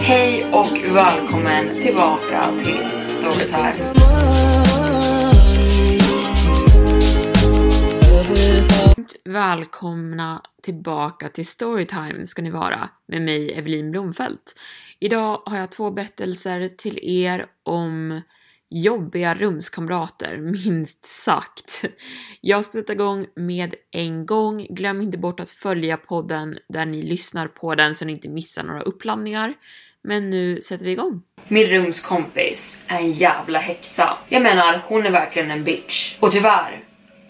Hej och välkommen tillbaka till Storytime. Välkomna tillbaka till Storytime ska ni vara med mig Evelin Blomfelt. Idag har jag två berättelser till er om jobbiga rumskamrater, minst sagt. Jag ska sätta igång med en gång. Glöm inte bort att följa podden där ni lyssnar på den så ni inte missar några uppladdningar. Men nu sätter vi igång. Min rumskompis är en jävla häxa. Jag menar, hon är verkligen en bitch. Och tyvärr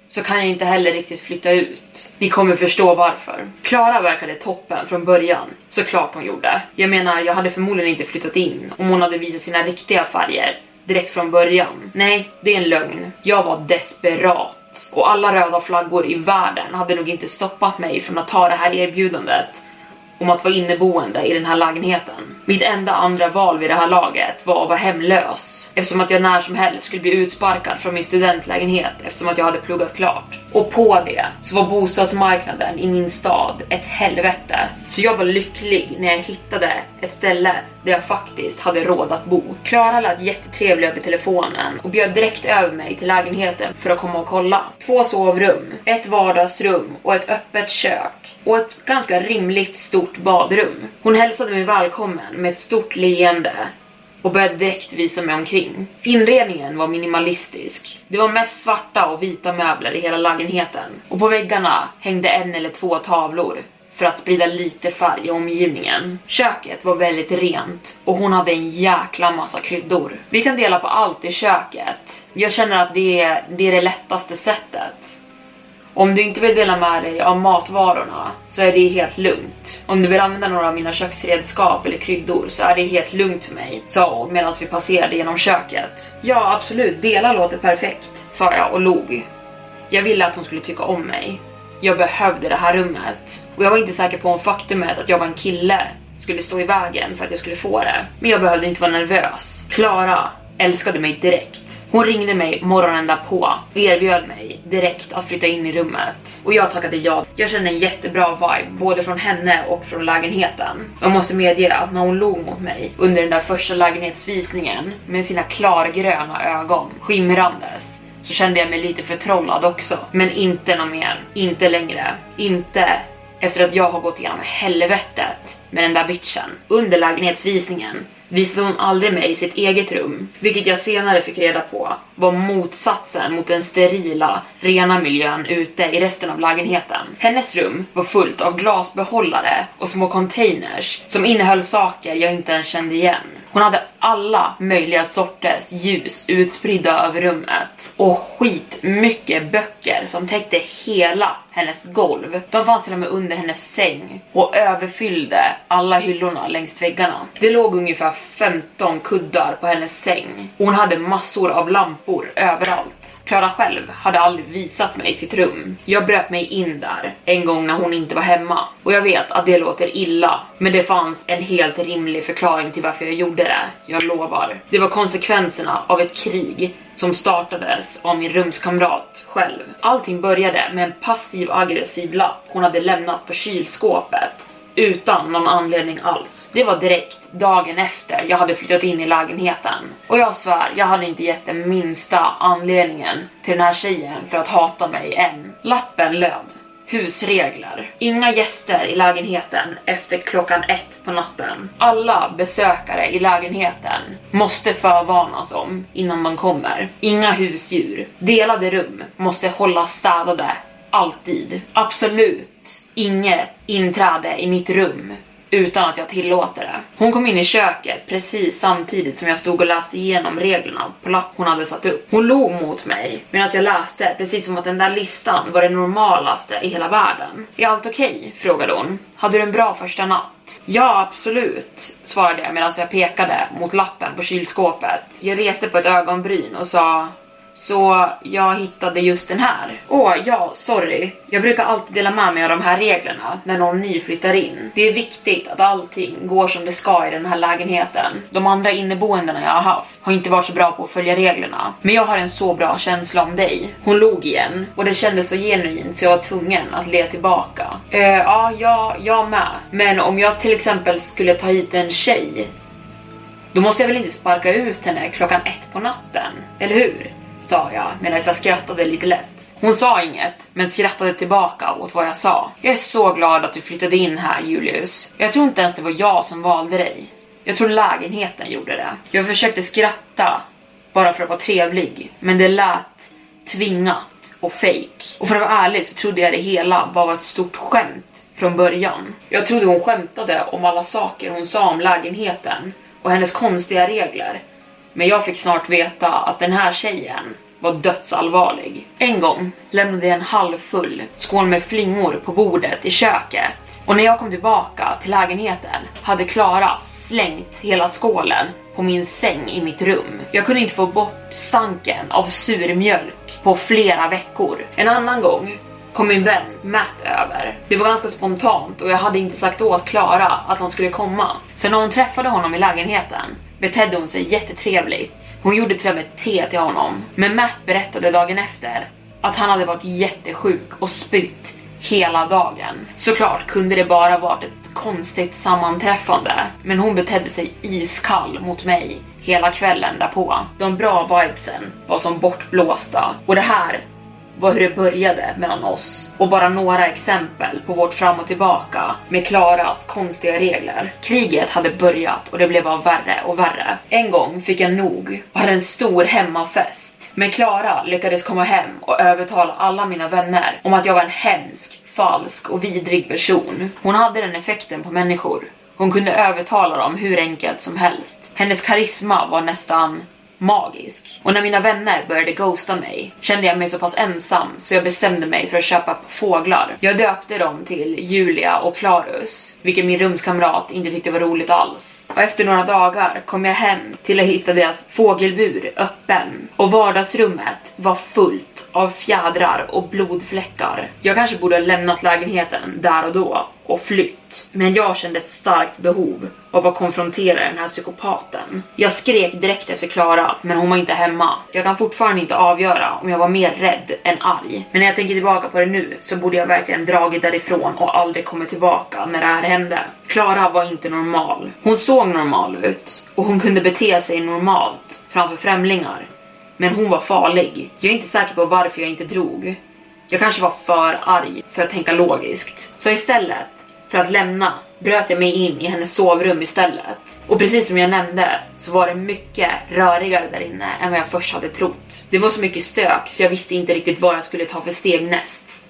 så kan jag inte heller riktigt flytta ut. Ni kommer förstå varför. Klara verkade toppen från början. Såklart hon gjorde. Jag menar, jag hade förmodligen inte flyttat in om hon hade visat sina riktiga färger direkt från början. Nej, det är en lögn. Jag var desperat. Och alla röda flaggor i världen hade nog inte stoppat mig från att ta det här erbjudandet om att vara inneboende i den här lägenheten. Mitt enda andra val vid det här laget var att vara hemlös eftersom att jag när som helst skulle bli utsparkad från min studentlägenhet eftersom att jag hade pluggat klart. Och på det så var bostadsmarknaden i min stad ett helvete. Så jag var lycklig när jag hittade ett ställe där jag faktiskt hade råd att bo. Klara lät jättetrevlig över telefonen och bjöd direkt över mig till lägenheten för att komma och kolla. Två sovrum, ett vardagsrum och ett öppet kök och ett ganska rimligt stort badrum. Hon hälsade mig välkommen med ett stort leende och började direkt visa mig omkring. Inredningen var minimalistisk. Det var mest svarta och vita möbler i hela lägenheten och på väggarna hängde en eller två tavlor för att sprida lite färg i omgivningen. Köket var väldigt rent och hon hade en jäkla massa kryddor. Vi kan dela på allt i köket. Jag känner att det är det, är det lättaste sättet. Om du inte vill dela med dig av matvarorna så är det helt lugnt. Om du vill använda några av mina köksredskap eller kryddor så är det helt lugnt för mig, sa hon medan vi passerade genom köket. Ja, absolut, dela låter perfekt, sa jag och log. Jag ville att hon skulle tycka om mig. Jag behövde det här rummet och jag var inte säker på om faktumet att jag var en kille skulle stå i vägen för att jag skulle få det. Men jag behövde inte vara nervös. Klara älskade mig direkt. Hon ringde mig morgonen därpå och erbjöd mig direkt att flytta in i rummet. Och jag tackade ja. Jag kände en jättebra vibe, både från henne och från lägenheten. Jag måste medge att när hon log mot mig under den där första lägenhetsvisningen med sina klargröna ögon skimrandes så kände jag mig lite förtrollad också. Men inte något mer. Inte längre. Inte efter att jag har gått igenom helvetet med den där bitchen. Under lägenhetsvisningen visade hon aldrig mig i sitt eget rum, vilket jag senare fick reda på var motsatsen mot den sterila, rena miljön ute i resten av lägenheten. Hennes rum var fullt av glasbehållare och små containers som innehöll saker jag inte ens kände igen. Hon hade alla möjliga sorters ljus utspridda över rummet och skitmycket böcker som täckte hela hennes golv. De fanns till och med under hennes säng och överfyllde alla hyllorna längs väggarna. Det låg ungefär 15 kuddar på hennes säng och hon hade massor av lampor överallt. Klara själv hade aldrig visat mig sitt rum. Jag bröt mig in där en gång när hon inte var hemma och jag vet att det låter illa, men det fanns en helt rimlig förklaring till varför jag gjorde det. Jag lovar. Det var konsekvenserna av ett krig som startades av min rumskamrat själv. Allting började med en passiv aggressiv lapp hon hade lämnat på kylskåpet utan någon anledning alls. Det var direkt dagen efter jag hade flyttat in i lägenheten. Och jag svär, jag hade inte gett den minsta anledningen till den här tjejen för att hata mig än. Lappen löd. Husregler. Inga gäster i lägenheten efter klockan ett på natten. Alla besökare i lägenheten måste förvarnas om innan de kommer. Inga husdjur. Delade rum måste hållas städade. Alltid. Absolut inget inträde i mitt rum utan att jag tillåter det. Hon kom in i köket precis samtidigt som jag stod och läste igenom reglerna på lapp hon hade satt upp. Hon log mot mig medan jag läste, precis som att den där listan var det normalaste i hela världen. Är allt okej? Okay? frågade hon. Hade du en bra första natt? Ja, absolut, svarade jag medan jag pekade mot lappen på kylskåpet. Jag reste på ett ögonbryn och sa så jag hittade just den här. Åh, ja, sorry. Jag brukar alltid dela med mig av de här reglerna när någon ny flyttar in. Det är viktigt att allting går som det ska i den här lägenheten. De andra inneboendena jag har haft har inte varit så bra på att följa reglerna. Men jag har en så bra känsla om dig. Hon log igen och det kändes så genuint så jag var tvungen att le tillbaka. Uh, ja, ja, jag med. Men om jag till exempel skulle ta hit en tjej då måste jag väl inte sparka ut henne klockan ett på natten, eller hur? Sa jag medan jag skrattade lite lätt. Hon sa inget, men skrattade tillbaka åt vad jag sa. Jag är så glad att du flyttade in här Julius. Jag tror inte ens det var jag som valde dig. Jag tror lägenheten gjorde det. Jag försökte skratta, bara för att vara trevlig, men det lät tvingat och fake. Och för att vara ärlig så trodde jag det hela bara var ett stort skämt från början. Jag trodde hon skämtade om alla saker hon sa om lägenheten och hennes konstiga regler men jag fick snart veta att den här tjejen var dödsallvarlig. En gång lämnade jag en halvfull skål med flingor på bordet i köket och när jag kom tillbaka till lägenheten hade Klara slängt hela skålen på min säng i mitt rum. Jag kunde inte få bort stanken av surmjölk på flera veckor. En annan gång kom min vän Matt över. Det var ganska spontant och jag hade inte sagt åt Klara att han skulle komma. Sen när hon träffade honom i lägenheten betedde hon sig jättetrevligt. Hon gjorde till och med te till honom. Men Matt berättade dagen efter att han hade varit jättesjuk och spytt hela dagen. Såklart kunde det bara varit ett konstigt sammanträffande, men hon betedde sig iskall mot mig hela kvällen därpå. De bra vibesen var som bortblåsta och det här var hur det började mellan oss och bara några exempel på vårt fram och tillbaka med Klaras konstiga regler. Kriget hade börjat och det blev bara värre och värre. En gång fick jag nog och hade en stor hemmafest. Men Klara lyckades komma hem och övertala alla mina vänner om att jag var en hemsk, falsk och vidrig person. Hon hade den effekten på människor. Hon kunde övertala dem hur enkelt som helst. Hennes karisma var nästan magisk. Och när mina vänner började ghosta mig kände jag mig så pass ensam så jag bestämde mig för att köpa fåglar. Jag döpte dem till Julia och Klarus, vilket min rumskamrat inte tyckte var roligt alls. Och efter några dagar kom jag hem till att hitta deras fågelbur öppen och vardagsrummet var fullt av fjädrar och blodfläckar. Jag kanske borde ha lämnat lägenheten där och då och flytt. Men jag kände ett starkt behov av att konfrontera den här psykopaten. Jag skrek direkt efter Klara, men hon var inte hemma. Jag kan fortfarande inte avgöra om jag var mer rädd än arg. Men när jag tänker tillbaka på det nu så borde jag verkligen dragit därifrån och aldrig kommit tillbaka när det här hände. Klara var inte normal. Hon såg normal ut och hon kunde bete sig normalt framför främlingar. Men hon var farlig. Jag är inte säker på varför jag inte drog. Jag kanske var för arg för att tänka logiskt. Så istället för att lämna bröt jag mig in i hennes sovrum istället. Och precis som jag nämnde så var det mycket rörigare där inne än vad jag först hade trott. Det var så mycket stök så jag visste inte riktigt vad jag skulle ta för steg näst.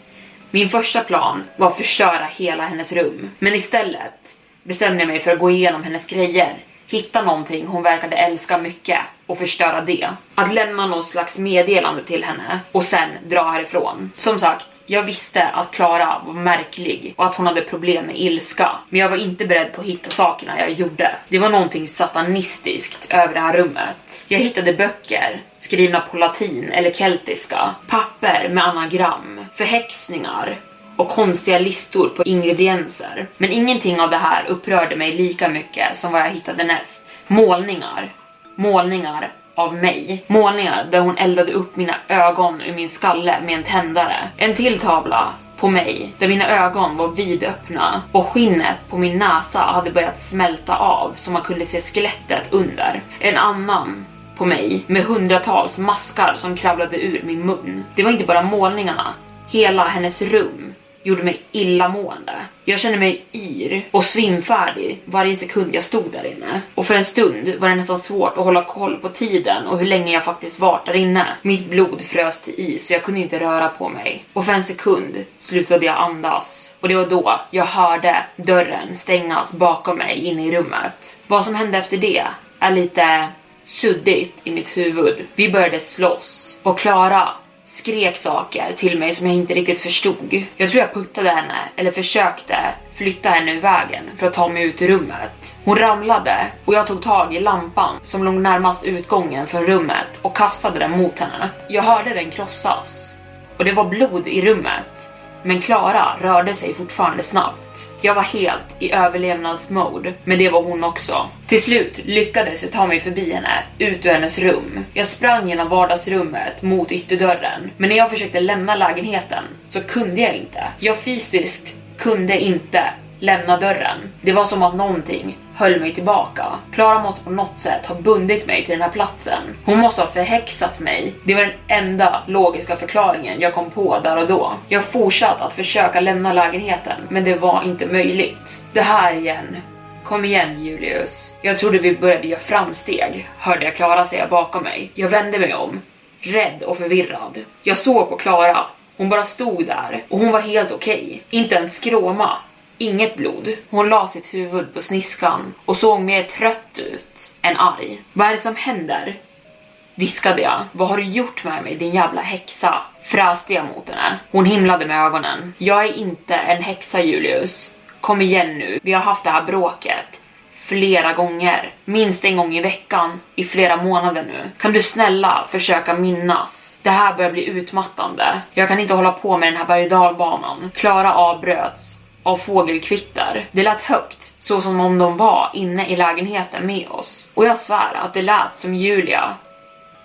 Min första plan var att förstöra hela hennes rum, men istället bestämde jag mig för att gå igenom hennes grejer hitta någonting hon verkade älska mycket och förstöra det. Att lämna något slags meddelande till henne och sen dra härifrån. Som sagt, jag visste att Klara var märklig och att hon hade problem med ilska, men jag var inte beredd på att hitta sakerna jag gjorde. Det var någonting satanistiskt över det här rummet. Jag hittade böcker skrivna på latin eller keltiska, papper med anagram, förhäxningar, och konstiga listor på ingredienser. Men ingenting av det här upprörde mig lika mycket som vad jag hittade näst. Målningar. Målningar av mig. Målningar där hon eldade upp mina ögon ur min skalle med en tändare. En till tavla på mig där mina ögon var vidöppna och skinnet på min näsa hade börjat smälta av så man kunde se skelettet under. En annan på mig med hundratals maskar som kravlade ur min mun. Det var inte bara målningarna, hela hennes rum gjorde mig illamående. Jag kände mig yr och svimfärdig varje sekund jag stod där inne. Och för en stund var det nästan svårt att hålla koll på tiden och hur länge jag faktiskt varit där inne. Mitt blod frös till is och jag kunde inte röra på mig. Och för en sekund slutade jag andas. Och det var då jag hörde dörren stängas bakom mig inne i rummet. Vad som hände efter det är lite suddigt i mitt huvud. Vi började slåss och Klara skrek saker till mig som jag inte riktigt förstod. Jag tror jag puttade henne eller försökte flytta henne ur vägen för att ta mig ut ur rummet. Hon ramlade och jag tog tag i lampan som låg närmast utgången från rummet och kastade den mot henne. Jag hörde den krossas och det var blod i rummet men Klara rörde sig fortfarande snabbt. Jag var helt i överlevnadsmode, men det var hon också. Till slut lyckades jag ta mig förbi henne, ut ur hennes rum. Jag sprang genom vardagsrummet mot ytterdörren, men när jag försökte lämna lägenheten så kunde jag inte. Jag fysiskt kunde inte lämna dörren. Det var som att någonting höll mig tillbaka. Klara måste på något sätt ha bundit mig till den här platsen. Hon måste ha förhäxat mig. Det var den enda logiska förklaringen jag kom på där och då. Jag fortsatte att försöka lämna lägenheten, men det var inte möjligt. Det här igen. Kom igen Julius. Jag trodde vi började göra framsteg, hörde jag Klara säga bakom mig. Jag vände mig om, rädd och förvirrad. Jag såg på Klara. Hon bara stod där och hon var helt okej. Okay. Inte en skråma. Inget blod. Hon la sitt huvud på sniskan och såg mer trött ut än arg. Vad är det som händer? Viskade jag. Vad har du gjort med mig din jävla häxa? Fräste jag mot henne. Hon himlade med ögonen. Jag är inte en häxa Julius. Kom igen nu. Vi har haft det här bråket flera gånger. Minst en gång i veckan i flera månader nu. Kan du snälla försöka minnas? Det här börjar bli utmattande. Jag kan inte hålla på med den här berg dalbanan. Klara avbröts av fågelkvitter. Det lät högt, så som om de var inne i lägenheten med oss. Och jag svär att det lät som Julia.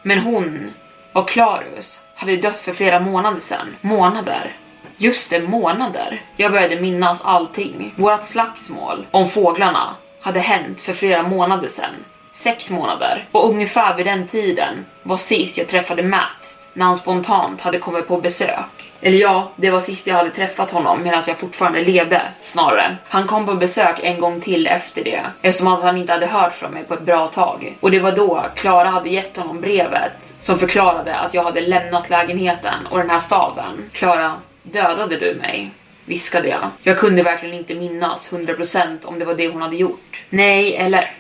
Men hon och Klarus hade dött för flera månader sedan. Månader. Just det, månader. Jag började minnas allting. Vårat slagsmål om fåglarna hade hänt för flera månader sedan. Sex månader. Och ungefär vid den tiden var sist jag träffade Matt när han spontant hade kommit på besök. Eller ja, det var sist jag hade träffat honom medan jag fortfarande levde, snarare. Han kom på besök en gång till efter det, eftersom att han inte hade hört från mig på ett bra tag. Och det var då Klara hade gett honom brevet som förklarade att jag hade lämnat lägenheten och den här staven. Klara, dödade du mig? Viskade jag. Jag kunde verkligen inte minnas 100% om det var det hon hade gjort. Nej, eller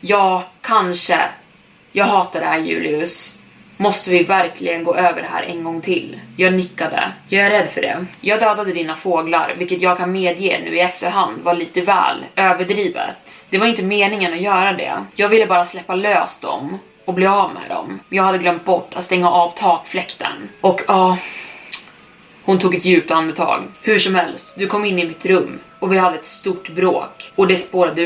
ja, kanske. Jag hatar det här Julius. Måste vi verkligen gå över det här en gång till? Jag nickade. Jag är rädd för det. Jag dödade dina fåglar, vilket jag kan medge nu i efterhand var lite väl överdrivet. Det var inte meningen att göra det. Jag ville bara släppa lös dem och bli av med dem. Jag hade glömt bort att stänga av takfläkten. Och ja... hon tog ett djupt andetag. Hur som helst, du kom in i mitt rum och vi hade ett stort bråk och det spårade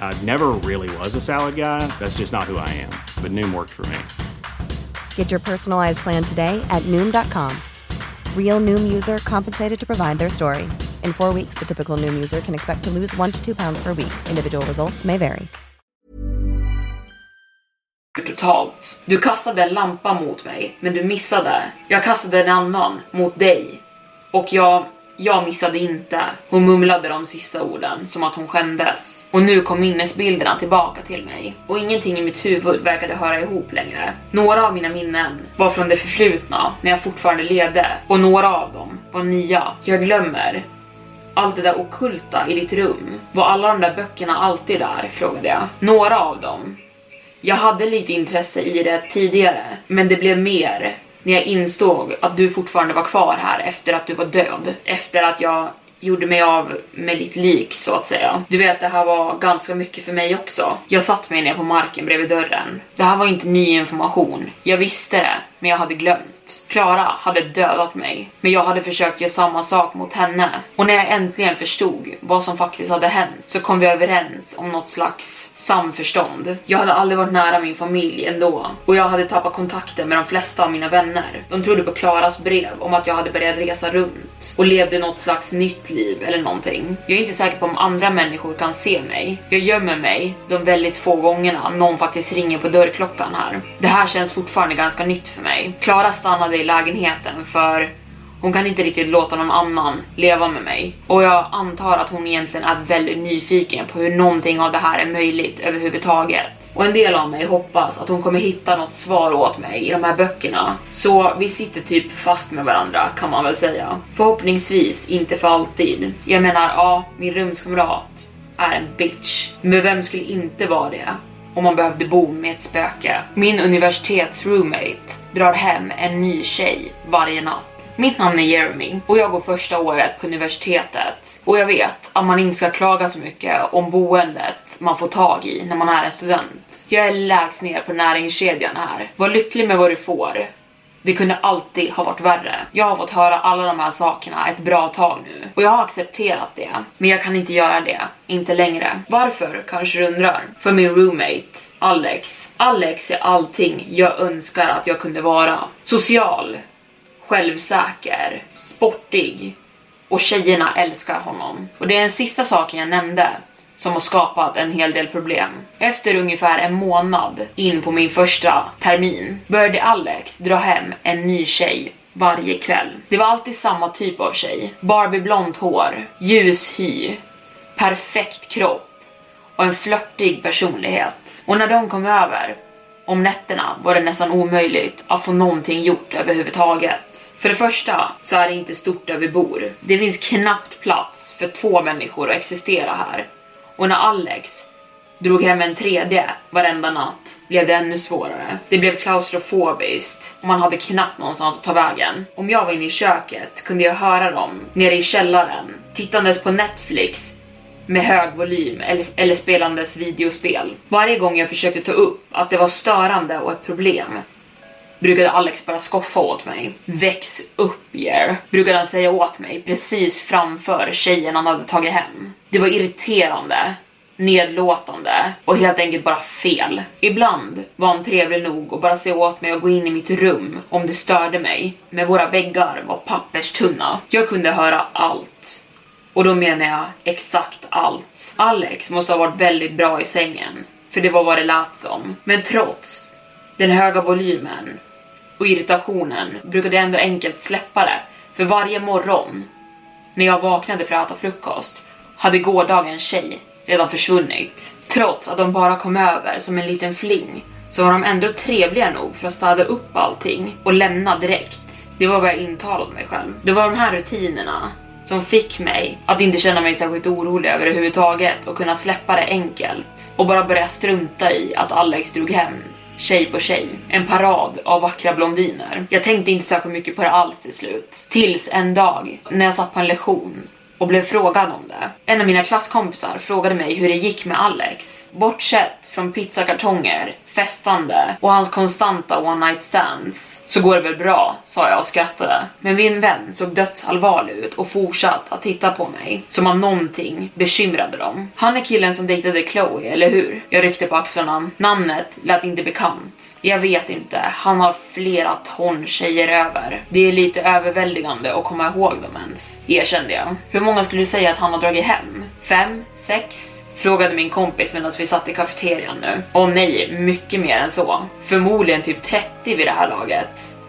I never really was a salad guy. That's just not who I am. But Noom worked for me. Get your personalized plan today at Noom.com. Real Noom user compensated to provide their story. In four weeks, the typical Noom user can expect to lose one to two pounds per week. Individual results may vary. Totalt. Du kastade en lampa mot mig, men du missade. Jag kastade en annan mot dig. Och jag, jag missade inte. Hon mumlade de sista orden, som att hon skämdes. Och nu kom minnesbilderna tillbaka till mig. Och ingenting i mitt huvud verkade höra ihop längre. Några av mina minnen var från det förflutna, när jag fortfarande levde. Och några av dem var nya. Jag glömmer. Allt det där okulta i ditt rum. Var alla de där böckerna alltid där? Frågade jag. Några av dem. Jag hade lite intresse i det tidigare, men det blev mer när jag insåg att du fortfarande var kvar här efter att du var död. Efter att jag gjorde mig av med ditt lik så att säga. Du vet, det här var ganska mycket för mig också. Jag satt mig ner på marken bredvid dörren. Det här var inte ny information. Jag visste det, men jag hade glömt. Klara hade dödat mig, men jag hade försökt göra samma sak mot henne. Och när jag äntligen förstod vad som faktiskt hade hänt så kom vi överens om något slags samförstånd. Jag hade aldrig varit nära min familj ändå och jag hade tappat kontakten med de flesta av mina vänner. De trodde på Klaras brev om att jag hade börjat resa runt och levde något slags nytt liv eller någonting. Jag är inte säker på om andra människor kan se mig. Jag gömmer mig de väldigt få gångerna någon faktiskt ringer på dörrklockan här. Det här känns fortfarande ganska nytt för mig. Klara stannade i lägenheten för hon kan inte riktigt låta någon annan leva med mig. Och jag antar att hon egentligen är väldigt nyfiken på hur någonting av det här är möjligt överhuvudtaget. Och en del av mig hoppas att hon kommer hitta något svar åt mig i de här böckerna. Så vi sitter typ fast med varandra kan man väl säga. Förhoppningsvis inte för alltid. Jag menar, ja, min rumskamrat är en bitch. Men vem skulle inte vara det? Om man behövde bo med ett spöke. Min universitetsroommate drar hem en ny tjej varje natt. Mitt namn är Jeremy och jag går första året på universitetet. Och jag vet att man inte ska klaga så mycket om boendet man får tag i när man är en student. Jag är lägst ner på näringskedjan här. Var lycklig med vad du får. Det kunde alltid ha varit värre. Jag har fått höra alla de här sakerna ett bra tag nu och jag har accepterat det. Men jag kan inte göra det, inte längre. Varför kanske du undrar? För min roommate, Alex. Alex är allting jag önskar att jag kunde vara. Social, självsäker, sportig och tjejerna älskar honom. Och det är den sista saken jag nämnde som har skapat en hel del problem. Efter ungefär en månad in på min första termin började Alex dra hem en ny tjej varje kväll. Det var alltid samma typ av tjej. Barbieblont hår, ljus hy, perfekt kropp och en flörtig personlighet. Och när de kom över om nätterna var det nästan omöjligt att få någonting gjort överhuvudtaget. För det första så är det inte stort där vi bor. Det finns knappt plats för två människor att existera här. Och när Alex drog hem en tredje varenda natt blev det ännu svårare. Det blev klaustrofobiskt och man hade knappt någonstans att ta vägen. Om jag var inne i köket kunde jag höra dem nere i källaren tittandes på Netflix med hög volym eller, eller spelandes videospel. Varje gång jag försökte ta upp att det var störande och ett problem brukade Alex bara skoffa åt mig. Väx upp Jer, brukade han säga åt mig precis framför tjejen han hade tagit hem. Det var irriterande, nedlåtande och helt enkelt bara fel. Ibland var han trevlig nog att bara se åt mig att gå in i mitt rum om det störde mig. Men våra väggar var papperstunna. Jag kunde höra allt. Och då menar jag exakt allt. Alex måste ha varit väldigt bra i sängen, för det var vad det lät som. Men trots den höga volymen och irritationen brukade jag ändå enkelt släppa det. För varje morgon när jag vaknade för att äta frukost hade gårdagens tjej redan försvunnit. Trots att de bara kom över som en liten fling så var de ändå trevliga nog för att städa upp allting och lämna direkt. Det var vad jag intalade mig själv. Det var de här rutinerna som fick mig att inte känna mig särskilt orolig överhuvudtaget och kunna släppa det enkelt och bara börja strunta i att Alex drog hem tjej på tjej. En parad av vackra blondiner. Jag tänkte inte särskilt mycket på det alls till slut. Tills en dag när jag satt på en lektion och blev frågad om det. En av mina klasskompisar frågade mig hur det gick med Alex. Bortsett från pizzakartonger, festande och hans konstanta one night stands så går det väl bra, sa jag och skrattade. Men min vän såg dödsallvarlig ut och fortsatte att titta på mig som om någonting bekymrade dem. Han är killen som dejtade Chloe, eller hur? Jag ryckte på axlarna. Namnet lät inte bekant. Jag vet inte, han har flera ton tjejer över. Det är lite överväldigande att komma ihåg dem ens, erkände jag. Hur många skulle du säga att han har dragit hem? Fem? Sex? Frågade min kompis medan vi satt i kafeterian nu. Och nej, mycket mer än så. Förmodligen typ 30 vid det här laget.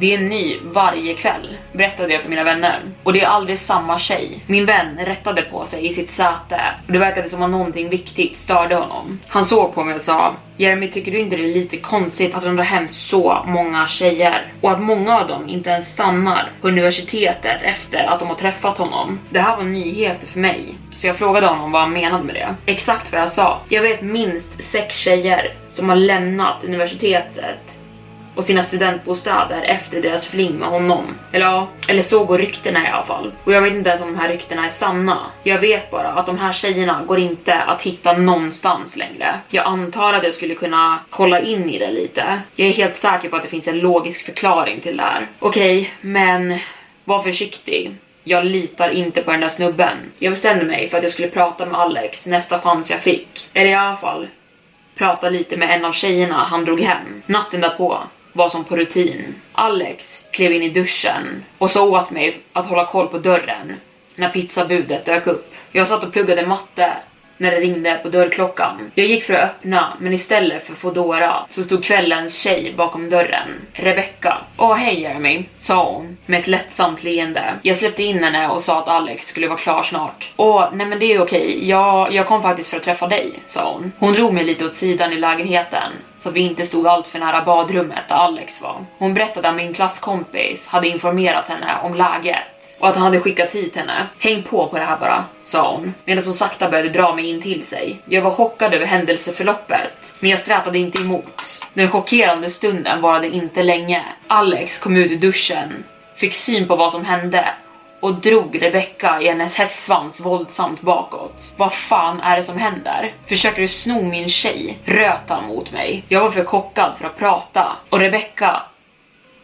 Det är en ny varje kväll, berättade jag för mina vänner. Och det är aldrig samma tjej. Min vän rättade på sig i sitt säte och det verkade som att någonting viktigt störde honom. Han såg på mig och sa Jeremy, tycker du inte det är lite konstigt att de drar hem så många tjejer? Och att många av dem inte ens stannar på universitetet efter att de har träffat honom. Det här var nyheter för mig, så jag frågade honom vad han menade med det. Exakt vad jag sa. Jag vet minst sex tjejer som har lämnat universitetet och sina studentbostäder efter deras fling med honom. Eller ja, eller så går ryktena i alla fall. Och jag vet inte ens om de här ryktena är sanna. Jag vet bara att de här tjejerna går inte att hitta någonstans längre. Jag antar att jag skulle kunna kolla in i det lite. Jag är helt säker på att det finns en logisk förklaring till det här. Okej, okay, men var försiktig. Jag litar inte på den där snubben. Jag bestämde mig för att jag skulle prata med Alex nästa chans jag fick. Eller i alla fall prata lite med en av tjejerna han drog hem natten därpå var som på rutin. Alex klev in i duschen och sa åt mig att hålla koll på dörren när pizzabudet dök upp. Jag satt och pluggade matte när det ringde på dörrklockan. Jag gick för att öppna, men istället för Fodora så stod kvällens tjej bakom dörren. Rebecca. Åh hej Jeremy, sa hon med ett lättsamt leende. Jag släppte in henne och sa att Alex skulle vara klar snart. Åh, nej men det är okej. Jag, jag kom faktiskt för att träffa dig, sa hon. Hon drog mig lite åt sidan i lägenheten så att vi inte stod allt för nära badrummet där Alex var. Hon berättade att min klasskompis hade informerat henne om läget och att han hade skickat hit henne. Häng på på det här bara, sa hon medan hon sakta började dra mig in till sig. Jag var chockad över händelseförloppet, men jag strätade inte emot. Den chockerande stunden varade inte länge. Alex kom ut ur duschen, fick syn på vad som hände och drog Rebecca i hennes hästsvans våldsamt bakåt. Vad fan är det som händer? Försöker du sno min tjej? Röt han mot mig. Jag var för chockad för att prata och Rebecca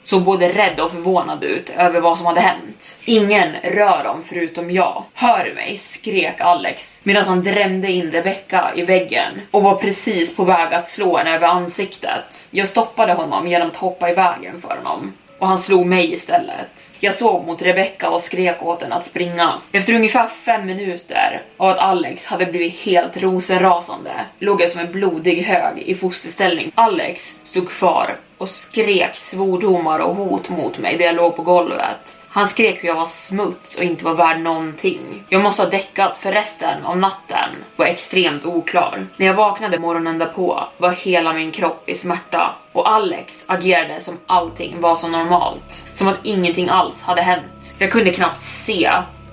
såg både rädd och förvånad ut över vad som hade hänt. Ingen rör dem förutom jag. Hör du mig? skrek Alex medan han drämde in Rebecca i väggen och var precis på väg att slå henne över ansiktet. Jag stoppade honom genom att hoppa i vägen för honom och han slog mig istället. Jag såg mot Rebecca och skrek åt henne att springa. Efter ungefär fem minuter av att Alex hade blivit helt rosenrasande låg jag som en blodig hög i fosterställning. Alex stod kvar och skrek svordomar och hot mot mig där jag låg på golvet. Han skrek hur jag var smuts och inte var värd någonting. Jag måste ha däckat för resten av natten var extremt oklar. När jag vaknade morgonen därpå var hela min kropp i smärta och Alex agerade som allting var så normalt. Som att ingenting alls hade hänt. Jag kunde knappt se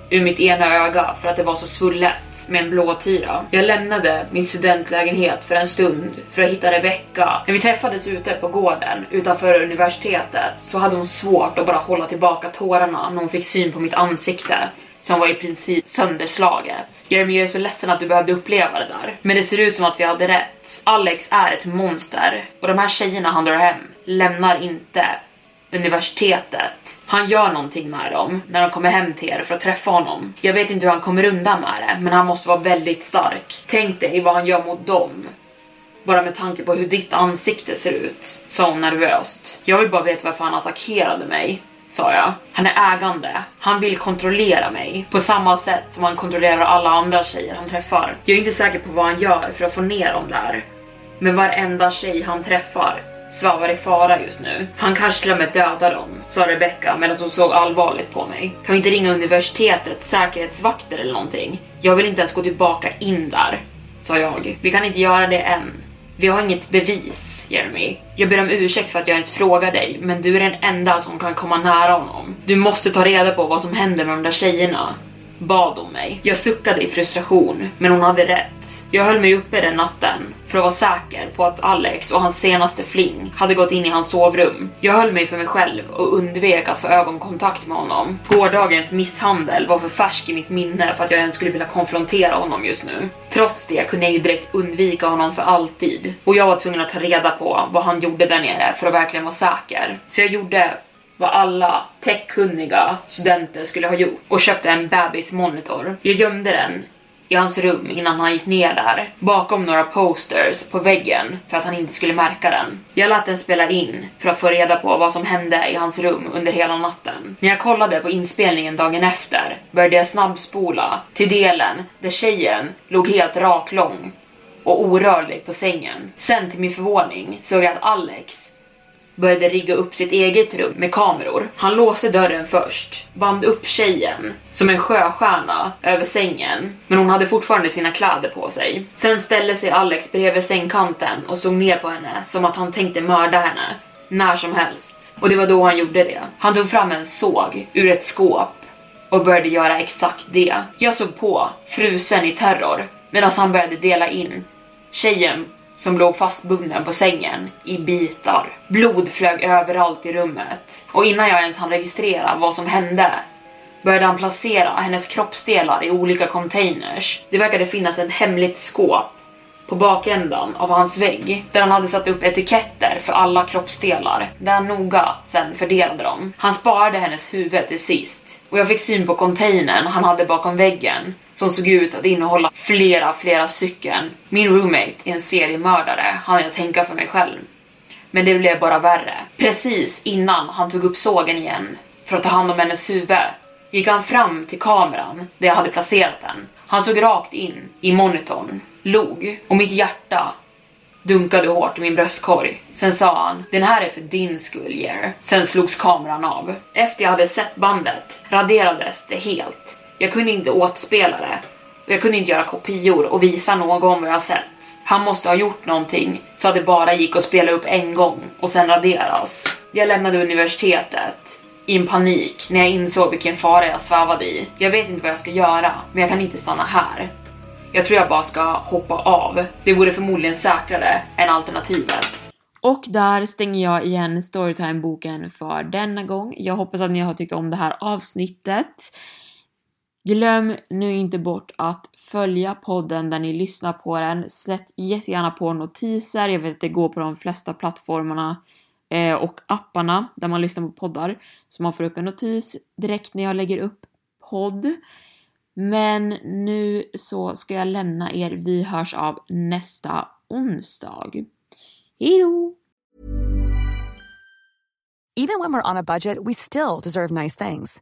ur mitt ena öga för att det var så svullet med en blå tira. Jag lämnade min studentlägenhet för en stund för att hitta Rebecca. När vi träffades ute på gården utanför universitetet så hade hon svårt att bara hålla tillbaka tårarna när hon fick syn på mitt ansikte som var i princip sönderslaget. Jeremy, jag är så ledsen att du behövde uppleva det där. Men det ser ut som att vi hade rätt. Alex är ett monster och de här tjejerna han drar hem lämnar inte universitetet. Han gör någonting med dem när de kommer hem till er för att träffa honom. Jag vet inte hur han kommer undan med det, men han måste vara väldigt stark. Tänk dig vad han gör mot dem. Bara med tanke på hur ditt ansikte ser ut, sa hon nervöst. Jag vill bara veta varför han attackerade mig, sa jag. Han är ägande. Han vill kontrollera mig på samma sätt som han kontrollerar alla andra tjejer han träffar. Jag är inte säker på vad han gör för att få ner dem där. Men varenda tjej han träffar svävar i fara just nu. Han kanske till och med dödar dem, sa Rebecca medan hon såg allvarligt på mig. Kan vi inte ringa universitetets säkerhetsvakter eller någonting? Jag vill inte ens gå tillbaka in där, sa jag. Vi kan inte göra det än. Vi har inget bevis, Jeremy. Jag ber om ursäkt för att jag ens frågar dig, men du är den enda som kan komma nära honom. Du måste ta reda på vad som händer med de där tjejerna bad om mig. Jag suckade i frustration, men hon hade rätt. Jag höll mig uppe den natten för att vara säker på att Alex och hans senaste fling hade gått in i hans sovrum. Jag höll mig för mig själv och undvek att få ögonkontakt med honom. Gårdagens misshandel var för färsk i mitt minne för att jag ens skulle vilja konfrontera honom just nu. Trots det kunde jag ju direkt undvika honom för alltid och jag var tvungen att ta reda på vad han gjorde där nere för att verkligen vara säker. Så jag gjorde vad alla techkunniga studenter skulle ha gjort och köpte en bebismonitor. Jag gömde den i hans rum innan han gick ner där, bakom några posters på väggen för att han inte skulle märka den. Jag lät den spela in för att få reda på vad som hände i hans rum under hela natten. När jag kollade på inspelningen dagen efter började jag snabbspola till delen där tjejen låg helt raklång och orörlig på sängen. Sen till min förvåning såg jag att Alex började rigga upp sitt eget rum med kameror. Han låste dörren först, band upp tjejen som en sjöstjärna över sängen, men hon hade fortfarande sina kläder på sig. Sen ställde sig Alex bredvid sängkanten och såg ner på henne som att han tänkte mörda henne när som helst. Och det var då han gjorde det. Han tog fram en såg ur ett skåp och började göra exakt det. Jag såg på, frusen i terror, medan han började dela in tjejen som låg fastbunden på sängen i bitar. Blod flög överallt i rummet och innan jag ens hann registrera vad som hände började han placera hennes kroppsdelar i olika containers. Det verkade finnas ett hemligt skåp på bakändan av hans vägg där han hade satt upp etiketter för alla kroppsdelar där han noga sen fördelade dem. Han sparade hennes huvud till sist och jag fick syn på containern han hade bakom väggen som såg ut att innehålla flera, flera stycken. Min roommate är en seriemördare, hann jag tänka för mig själv. Men det blev bara värre. Precis innan han tog upp sågen igen för att ta hand om hennes huvud gick han fram till kameran där jag hade placerat den. Han såg rakt in i monitorn, log och mitt hjärta dunkade hårt i min bröstkorg. Sen sa han, den här är för din skull Jer. Sen slogs kameran av. Efter jag hade sett bandet raderades det helt. Jag kunde inte återspela det och jag kunde inte göra kopior och visa någon vad jag sett. Han måste ha gjort någonting så att det bara gick att spela upp en gång och sen raderas. Jag lämnade universitetet i en panik när jag insåg vilken fara jag svävade i. Jag vet inte vad jag ska göra, men jag kan inte stanna här. Jag tror jag bara ska hoppa av. Det vore förmodligen säkrare än alternativet. Och där stänger jag igen Storytime-boken för denna gång. Jag hoppas att ni har tyckt om det här avsnittet. Glöm nu inte bort att följa podden där ni lyssnar på den. Sätt jättegärna på notiser. Jag vet att det går på de flesta plattformarna eh, och apparna där man lyssnar på poddar. Så man får upp en notis direkt när jag lägger upp podd. Men nu så ska jag lämna er. Vi hörs av nästa onsdag. Hejdå! Even when we're on a budget we still deserve nice things.